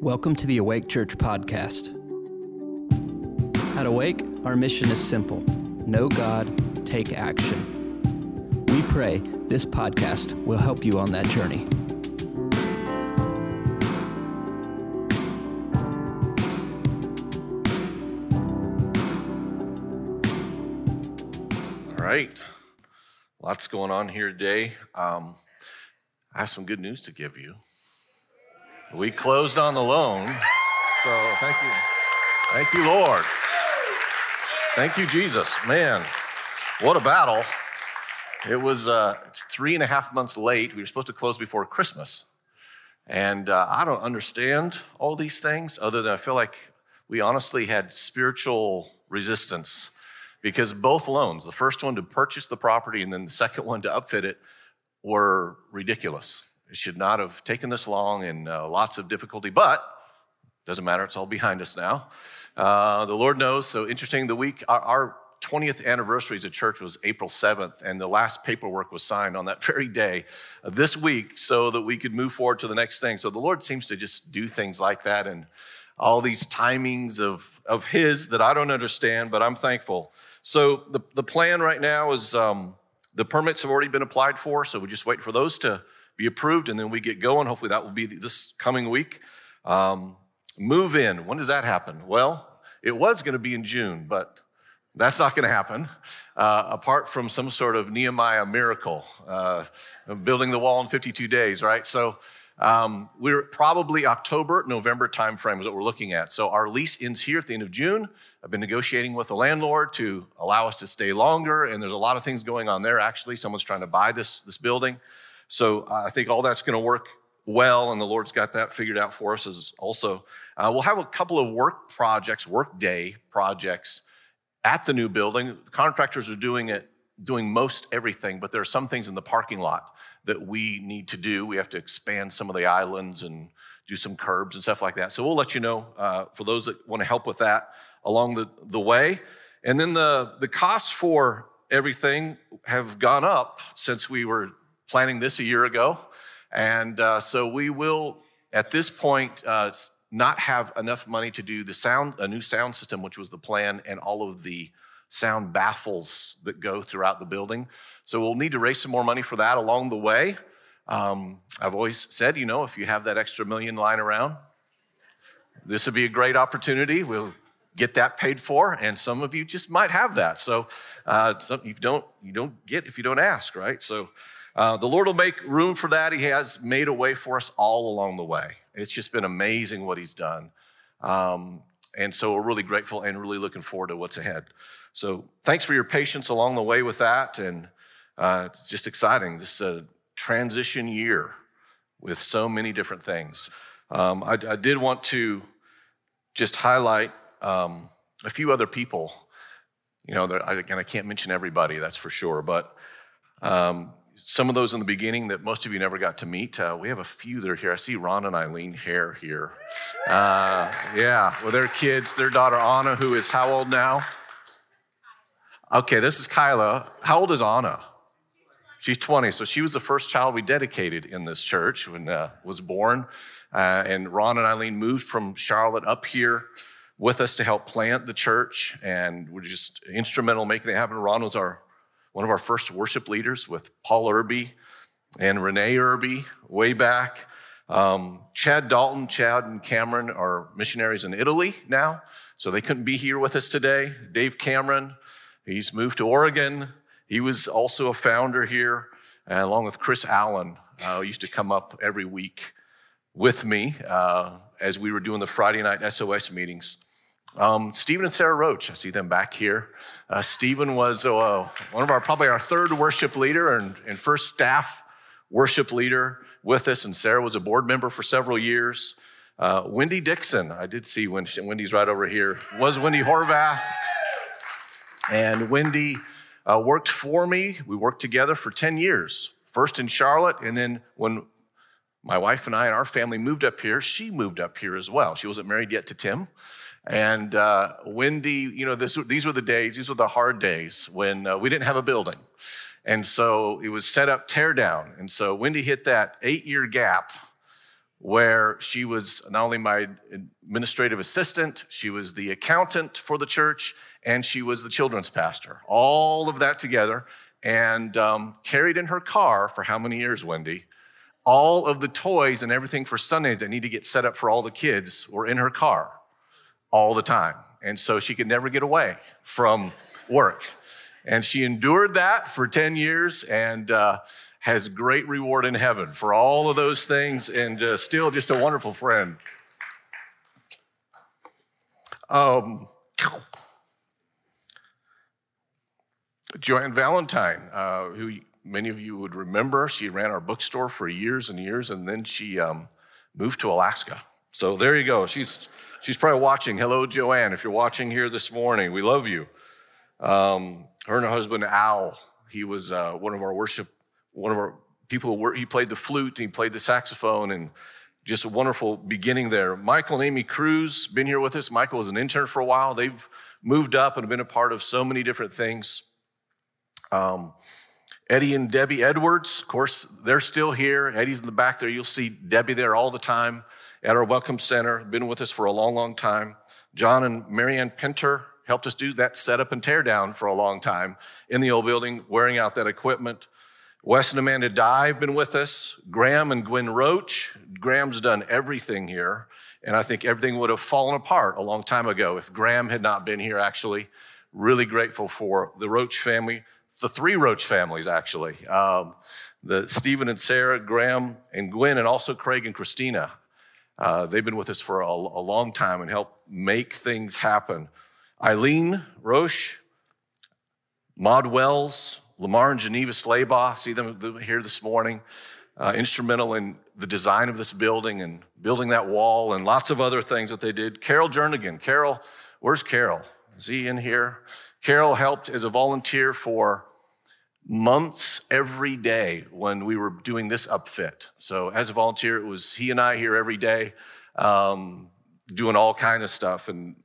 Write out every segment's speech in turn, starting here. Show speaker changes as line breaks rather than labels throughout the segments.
Welcome to the Awake Church podcast. At Awake, our mission is simple know God, take action. We pray this podcast will help you on that journey.
All right. Lots going on here today. Um, I have some good news to give you. We closed on the loan. So thank you. Thank you, Lord. Thank you, Jesus. Man, what a battle. It was uh, it's three and a half months late. We were supposed to close before Christmas. And uh, I don't understand all these things other than I feel like we honestly had spiritual resistance because both loans, the first one to purchase the property and then the second one to upfit it, were ridiculous. It should not have taken this long and uh, lots of difficulty, but doesn't matter. It's all behind us now. Uh, the Lord knows. So interesting. The week our, our 20th anniversary as a church was April 7th, and the last paperwork was signed on that very day uh, this week so that we could move forward to the next thing. So the Lord seems to just do things like that and all these timings of, of His that I don't understand, but I'm thankful. So the, the plan right now is um, the permits have already been applied for, so we're just waiting for those to be approved, and then we get going. Hopefully, that will be this coming week. Um, move in. When does that happen? Well, it was going to be in June, but that's not going to happen. Uh, apart from some sort of Nehemiah miracle, uh, building the wall in 52 days, right? So um, we're probably October, November timeframe is what we're looking at. So our lease ends here at the end of June. I've been negotiating with the landlord to allow us to stay longer, and there's a lot of things going on there. Actually, someone's trying to buy this this building. So I think all that's going to work well, and the Lord's got that figured out for us as also. Uh, we'll have a couple of work projects, work day projects at the new building. The contractors are doing it, doing most everything, but there are some things in the parking lot that we need to do. We have to expand some of the islands and do some curbs and stuff like that. So we'll let you know uh, for those that want to help with that along the, the way. And then the, the costs for everything have gone up since we were planning this a year ago. And uh, so we will, at this point, uh, not have enough money to do the sound, a new sound system, which was the plan, and all of the sound baffles that go throughout the building. So we'll need to raise some more money for that along the way. Um, I've always said, you know, if you have that extra million lying around, this would be a great opportunity. We'll get that paid for, and some of you just might have that. So uh, you don't you don't get if you don't ask, right? So uh, the Lord will make room for that. He has made a way for us all along the way. It's just been amazing what He's done. Um, and so we're really grateful and really looking forward to what's ahead. So thanks for your patience along the way with that. And uh, it's just exciting. This is a transition year with so many different things. Um, I, I, did want to just highlight um, a few other people. You know, I, I can't mention everybody, that's for sure, but um, some of those in the beginning that most of you never got to meet. Uh, we have a few that are here. I see Ron and Eileen Hare here. Uh, yeah, well, their kids, their daughter Anna, who is how old now? Okay, this is Kyla. How old is Anna? She's 20. So she was the first child we dedicated in this church when uh, was born. Uh, and Ron and Eileen moved from Charlotte up here with us to help plant the church, and we're just instrumental in making that happen. Ron was our one of our first worship leaders with Paul Irby and Renee Irby way back. Um, Chad Dalton, Chad and Cameron are missionaries in Italy now, so they couldn't be here with us today. Dave Cameron, he's moved to Oregon. He was also a founder here, uh, along with Chris Allen, uh, used to come up every week with me uh, as we were doing the Friday night SOS meetings. Um, Stephen and Sarah Roach, I see them back here. Uh, Stephen was uh, one of our, probably our third worship leader and, and first staff worship leader with us, and Sarah was a board member for several years. Uh, Wendy Dixon, I did see Wendy, Wendy's right over here, was Wendy Horvath. And Wendy uh, worked for me. We worked together for 10 years, first in Charlotte, and then when my wife and I and our family moved up here, she moved up here as well. She wasn't married yet to Tim. And uh, Wendy, you know, this, these were the days, these were the hard days when uh, we didn't have a building. And so it was set up tear down. And so Wendy hit that eight year gap where she was not only my administrative assistant, she was the accountant for the church, and she was the children's pastor. All of that together, and um, carried in her car for how many years, Wendy? All of the toys and everything for Sundays that need to get set up for all the kids were in her car all the time. And so she could never get away from work. And she endured that for 10 years and uh, has great reward in heaven for all of those things and uh, still just a wonderful friend. Um, Joanne Valentine, uh, who many of you would remember, she ran our bookstore for years and years, and then she um, moved to Alaska. So there you go. She's she's probably watching. Hello, Joanne. If you're watching here this morning, we love you. Um, her and her husband Al. He was uh, one of our worship, one of our people. Who he played the flute, he played the saxophone, and just a wonderful beginning there. Michael and Amy Cruz been here with us. Michael was an intern for a while. They've moved up and been a part of so many different things. Um, Eddie and Debbie Edwards, of course, they're still here. Eddie's in the back there. You'll see Debbie there all the time at our Welcome Center. Been with us for a long, long time. John and Marianne Pinter helped us do that setup and tear down for a long time in the old building, wearing out that equipment. Wes and Amanda Dye have been with us. Graham and Gwen Roach. Graham's done everything here. And I think everything would have fallen apart a long time ago if Graham had not been here, actually. Really grateful for the Roach family the three Roach families, actually. Um, the Stephen and Sarah, Graham and Gwen, and also Craig and Christina. Uh, they've been with us for a, a, long time and help make things happen. Eileen Roche, Maud Wells, Lamar and Geneva Slaybaugh, see them here this morning, uh, instrumental in the design of this building and building that wall and lots of other things that they did. Carol Jernigan. Carol, where's Carol? Is he in here? Carol helped as a volunteer for months every day when we were doing this upfit. So as a volunteer, it was he and I here every day, um, doing all kind of stuff, and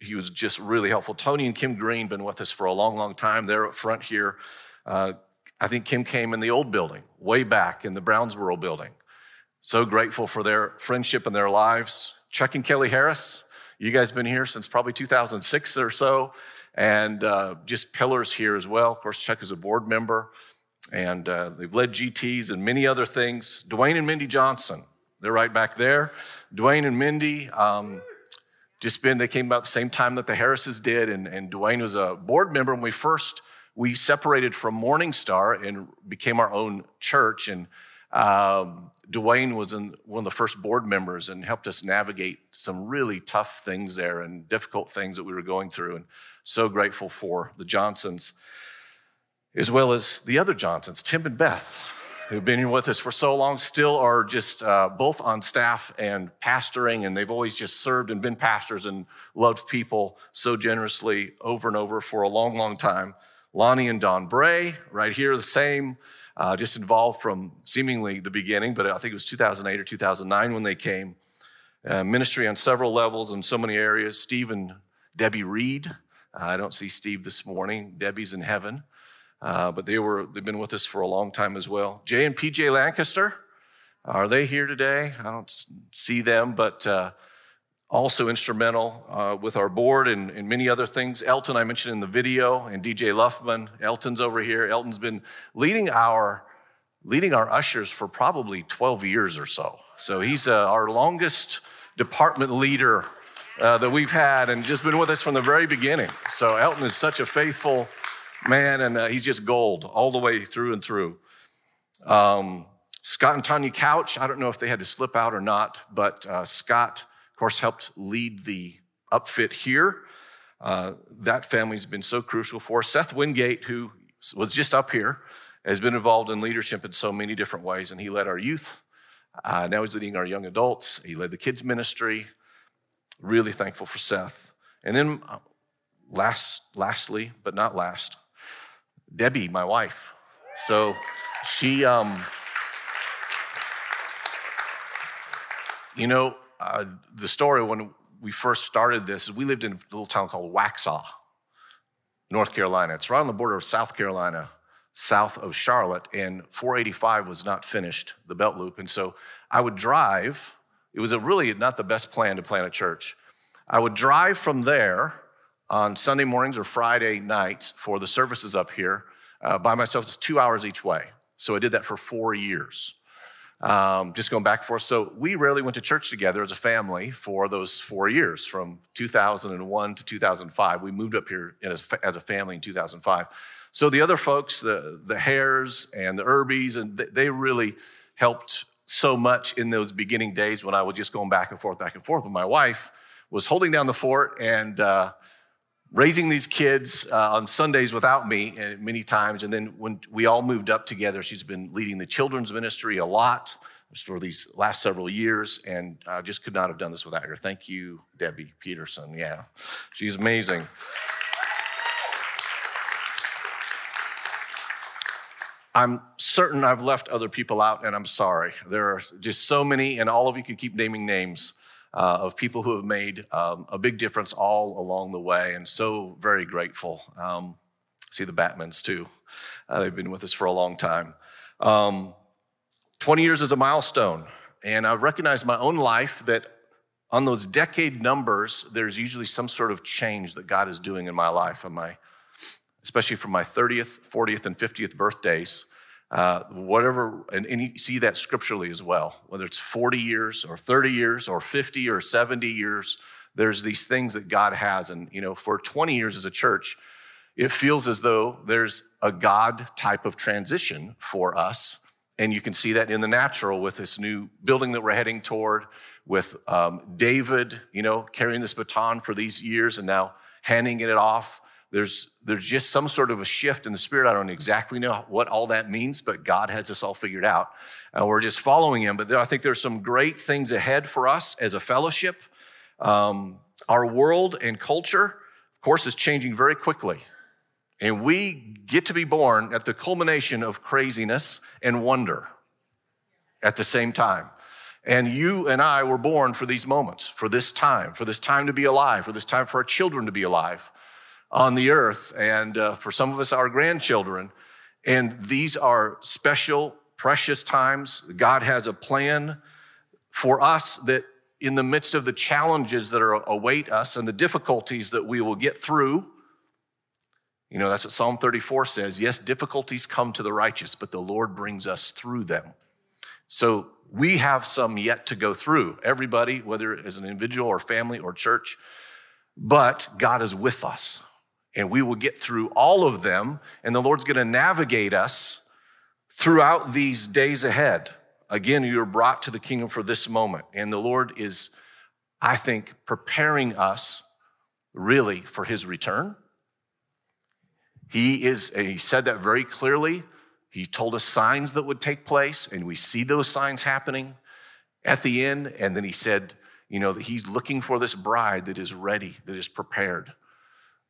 he was just really helpful. Tony and Kim Green been with us for a long, long time. They're up front here. Uh, I think Kim came in the old building, way back in the Brownsboro building. So grateful for their friendship and their lives. Chuck and Kelly Harris, you guys been here since probably 2006 or so and uh, just pillars here as well. Of course, Chuck is a board member, and uh, they've led GTs and many other things. Dwayne and Mindy Johnson, they're right back there. Dwayne and Mindy, um, just been, they came about the same time that the Harrises did, and, and Dwayne was a board member when we first, we separated from Morning Star and became our own church, and um, Dwayne was in, one of the first board members and helped us navigate some really tough things there and difficult things that we were going through. And so grateful for the Johnsons, as well as the other Johnsons, Tim and Beth, who've been with us for so long, still are just uh, both on staff and pastoring, and they've always just served and been pastors and loved people so generously over and over for a long, long time. Lonnie and Don Bray, right here, the same uh, just involved from seemingly the beginning, but I think it was 2008 or 2009 when they came. Uh, ministry on several levels in so many areas. Steve and Debbie Reed. Uh, I don't see Steve this morning. Debbie's in heaven. Uh, but they were, they've been with us for a long time as well. Jay and PJ Lancaster, are they here today? I don't see them, but uh, also instrumental uh, with our board and, and, many other things. Elton, I mentioned in the video, and DJ Luffman. Elton's over here. Elton's been leading our leading our ushers for probably 12 years or so. So he's uh, our longest department leader uh, that we've had, and just been with us from the very beginning. So Elton is such a faithful man, and uh, he's just gold all the way through and through. Um, Scott and Tanya Couch, I don't know if they had to slip out or not, but uh, Scott course, helped lead the upfit here. Uh, that family's been so crucial for us. Seth Wingate, who was just up here, has been involved in leadership in so many different ways, and he led our youth. Uh, now he's leading our young adults. He led the kids' ministry. Really thankful for Seth. And then, uh, last, lastly, but not last, Debbie, my wife. So she, um, you know, uh, the story when we first started this is we lived in a little town called Waxhaw, North Carolina. It's right on the border of South Carolina, south of Charlotte, and 485 was not finished, the belt loop. And so I would drive. It was really not the best plan to plant a church. I would drive from there on Sunday mornings or Friday nights for the services up here uh, by myself. It's two hours each way. So I did that for four years um, just going back and forth. So we rarely went to church together as a family for those four years, from 2001 to 2005. We moved up here as, as a family in 2005. So the other folks, the, the Hares and the Irbies, and they really helped so much in those beginning days when I was just going back and forth, back and forth. When my wife was holding down the fort and uh, raising these kids uh, on Sundays without me uh, many times. And then when we all moved up together, she's been leading the children's ministry a lot for these last several years, and I just could not have done this without her. Thank you, Debbie Peterson. Yeah, she's amazing. I'm certain I've left other people out, and I'm sorry. There are just so many, and all of you could keep naming names uh, of people who have made um, a big difference all along the way, and so very grateful. Um, see the Batmans too. Uh, they've been with us for a long time. Um, 20 years is a milestone, and I recognize my own life that on those decade numbers, there's usually some sort of change that God is doing in my life, and my, especially from my 30th, 40th, and 50th birthdays. Uh, whatever, and, and, you see that scripturally as well, whether it's 40 years or 30 years or 50 or 70 years, there's these things that God has. And, you know, for 20 years as a church, it feels as though there's a God type of transition for us. And you can see that in the natural with this new building that we're heading toward, with um, David, you know, carrying this baton for these years and now handing it off there's, there's just some sort of a shift in the spirit. I don't exactly know what all that means, but God has us all figured out. And we're just following Him. But there, I think there's some great things ahead for us as a fellowship. Um, our world and culture, of course, is changing very quickly. And we get to be born at the culmination of craziness and wonder at the same time. And you and I were born for these moments, for this time, for this time to be alive, for this time for our children to be alive on the earth, and uh, for some of us, our grandchildren. And these are special, precious times. God has a plan for us that in the midst of the challenges that are await us and the difficulties that we will get through, you know, that's what Psalm 34 says. Yes, difficulties come to the righteous, but the Lord brings us through them. So we have some yet to go through. Everybody, whether as an individual or family or church, but God is with us and we will get through all of them, and the Lord's gonna navigate us throughout these days ahead. Again, you are brought to the kingdom for this moment, and the Lord is, I think, preparing us really for his return. He is, and he said that very clearly. He told us signs that would take place, and we see those signs happening at the end. And then he said, you know, that he's looking for this bride that is ready, that is prepared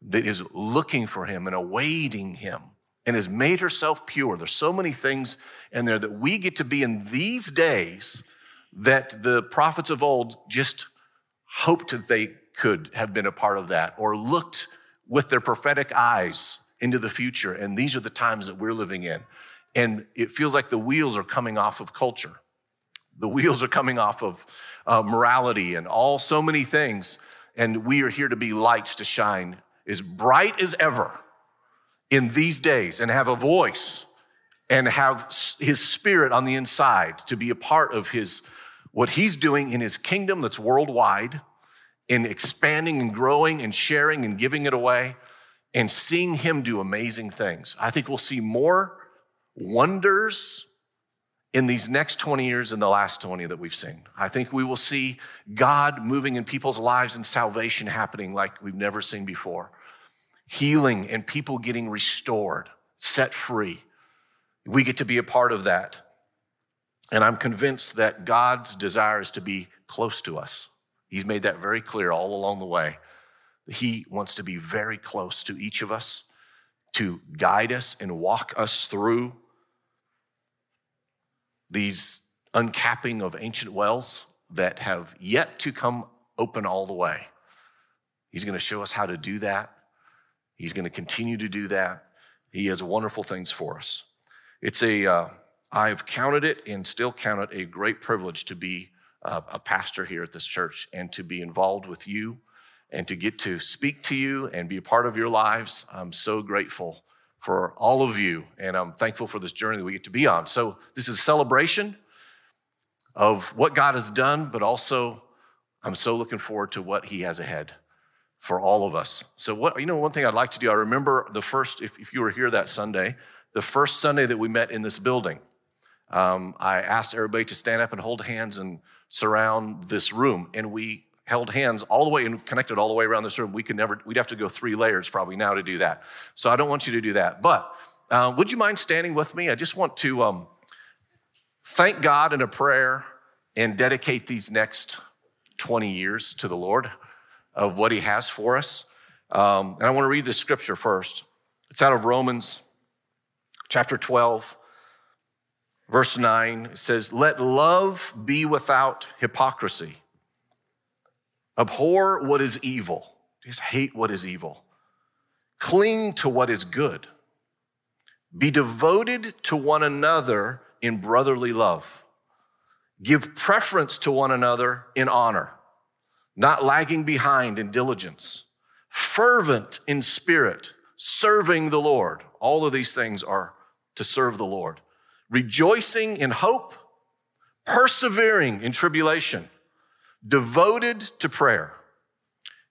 that is looking for him and awaiting him and has made herself pure. There's so many things in there that we get to be in these days that the prophets of old just hoped that they could have been a part of that or looked with their prophetic eyes into the future. And these are the times that we're living in. And it feels like the wheels are coming off of culture. The wheels are coming off of uh, morality and all so many things. And we are here to be lights to shine as bright as ever in these days and have a voice and have his spirit on the inside to be a part of his what he's doing in his kingdom that's worldwide in expanding and growing and sharing and giving it away and seeing him do amazing things. I think we'll see more wonders in these next 20 years than the last 20 that we've seen. I think we will see God moving in people's lives and salvation happening like we've never seen before. Healing and people getting restored, set free. We get to be a part of that. And I'm convinced that God's desire is to be close to us. He's made that very clear all along the way. He wants to be very close to each of us, to guide us and walk us through these uncapping of ancient wells that have yet to come open all the way. He's going to show us how to do that. He's going to continue to do that. He has wonderful things for us. It's a, uh, I've counted it and still count it a great privilege to be uh, a pastor here at this church and to be involved with you and to get to speak to you and be a part of your lives. I'm so grateful for all of you, and I'm thankful for this journey that we get to be on. So, this is a celebration of what God has done, but also I'm so looking forward to what He has ahead for all of us. So, what you know, one thing I'd like to do, I remember the first, if, if you were here that Sunday, the first Sunday that we met in this building, um, I asked everybody to stand up and hold hands and surround this room, and we held hands all the way and connected all the way around this room. We could never, we'd have to go three layers probably now to do that. So I don't want you to do that. But uh, would you mind standing with me? I just want to um, thank God in a prayer and dedicate these next 20 years to the Lord of what He has for us. Um, and I want to read the scripture first. It's out of Romans chapter 12, verse 9. It says, Let love be without hypocrisy. Abhor what is evil. Just hate what is evil. Cling to what is good. Be devoted to one another in brotherly love. Give preference to one another in honor, not lagging behind in diligence, fervent in spirit, serving the Lord. All of these things are to serve the Lord. Rejoicing in hope, persevering in tribulation devoted to prayer,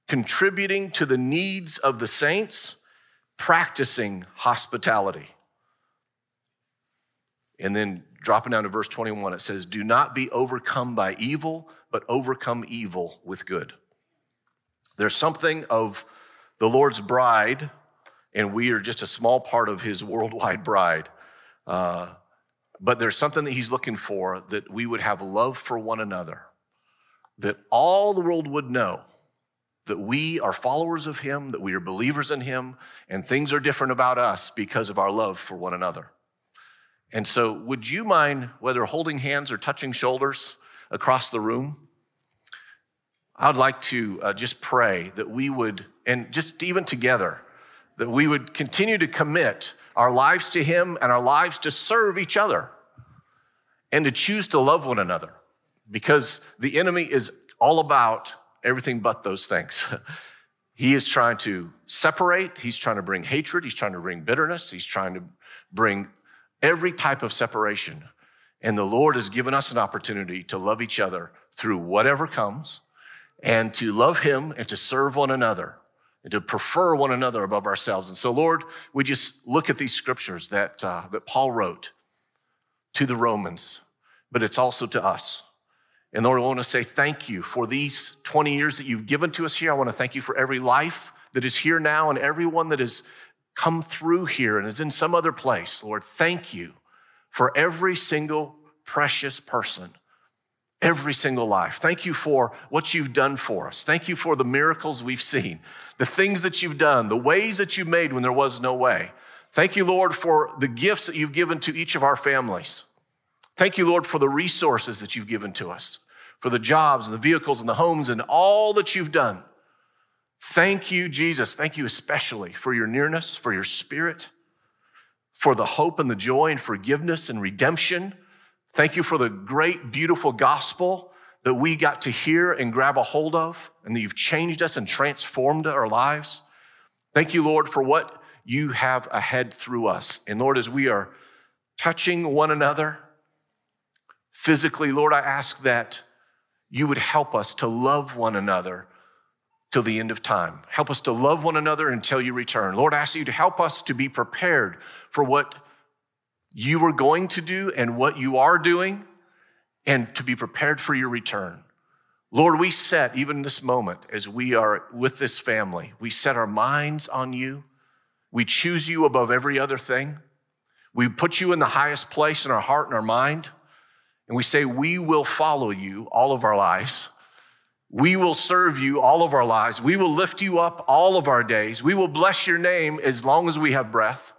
contributing to the needs of the saints, practicing hospitality. And then dropping down to verse 21, it says, Do not be overcome by evil, but overcome evil with good. There's something of the Lord's bride, and we are just a small part of his worldwide bride. Uh, but there's something that he's looking for that we would have love for one another that all the world would know that we are followers of Him, that we are believers in Him, and things are different about us because of our love for one another. And so, would you mind whether holding hands or touching shoulders across the room? I'd like to uh, just pray that we would, and just even together, that we would continue to commit our lives to Him and our lives to serve each other and to choose to love one another because the enemy is all about everything but those things. he is trying to separate, he's trying to bring hatred, he's trying to bring bitterness, he's trying to bring every type of separation. And the Lord has given us an opportunity to love each other through whatever comes and to love him and to serve one another and to prefer one another above ourselves. And so, Lord, we just look at these scriptures that, uh, that Paul wrote to the Romans, but it's also to us. And Lord, I want to say thank you for these 20 years that you've given to us here. I want to thank you for every life that is here now and everyone that has come through here and is in some other place. Lord, thank you for every single precious person, every single life. Thank you for what you've done for us. Thank you for the miracles we've seen, the things that you've done, the ways that you made when there was no way. Thank you, Lord, for the gifts that you've given to each of our families. Thank you, Lord, for the resources that you've given to us, for the jobs and the vehicles and the homes and all that you've done. Thank you, Jesus. Thank you especially for your nearness, for your spirit, for the hope and the joy and forgiveness and redemption. Thank you for the great, beautiful gospel that we got to hear and grab a hold of, and that you've changed us and transformed our lives. Thank you, Lord, for what you have ahead through us. And Lord, as we are touching one another, physically, Lord, I ask that you would help us to love one another till the end of time. Help us to love one another until you return. Lord, I ask you to help us to be prepared for what you are going to do and what you are doing, and to be prepared for your return. Lord, we set, even this moment, as we are with this family, we set our minds on you. We choose you above every other thing. We put you in the highest place in our heart and our mind and we say, We will follow you all of our lives. We will serve you all of our lives. We will lift you up all of our days. We will bless your name as long as we have breath.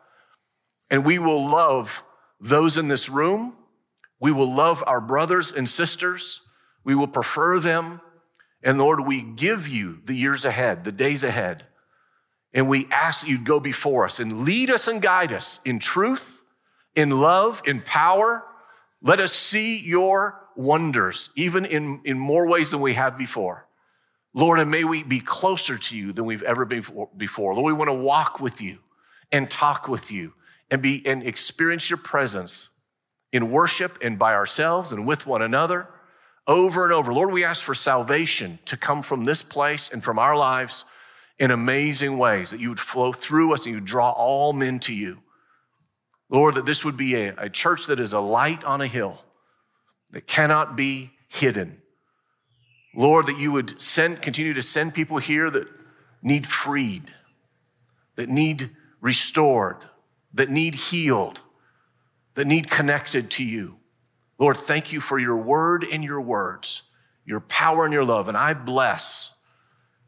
And we will love those in this room. We will love our brothers and sisters. We will prefer them. And Lord, we give you the years ahead, the days ahead. And we ask that you'd go before us and lead us and guide us in truth, in love, in power. Let us see your wonders, even in, in more ways than we have before. Lord, and may we be closer to you than we've ever been before. Lord, we want to walk with you and talk with you and be and experience your presence in worship and by ourselves and with one another over and over. Lord, we ask for salvation to come from this place and from our lives in amazing ways, that you would flow through us and you draw all men to you. Lord, that this would be a, a church that is a light on a hill that cannot be hidden. Lord, that you would send, continue to send people here that need freed, that need restored, that need healed, that need connected to you. Lord, thank you for your word and your words, your power and your love. And I bless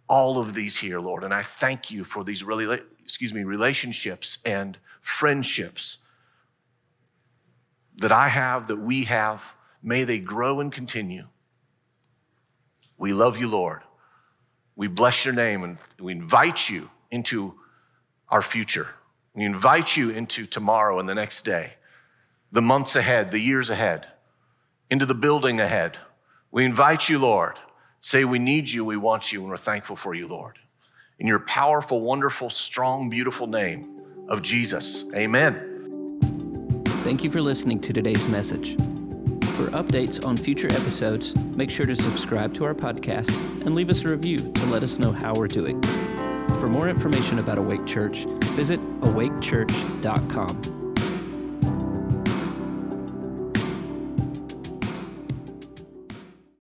all of these here, Lord. And I thank you for these really, excuse me, relationships and friendships that I have, that we have. May they grow and continue. We love you, Lord. We bless your name and we invite you into our future. We invite you into tomorrow and the next day, the months ahead, the years ahead, into the building ahead. We invite you, Lord. Say, We need you, we want you, and we're thankful for you, Lord. In your powerful, wonderful, strong, beautiful name of Jesus. Amen.
Thank you for listening to today's message. For updates on future episodes, make sure to subscribe to our podcast and leave us a review to let us know how we're doing. For more information about Awake Church, visit awakechurch.com.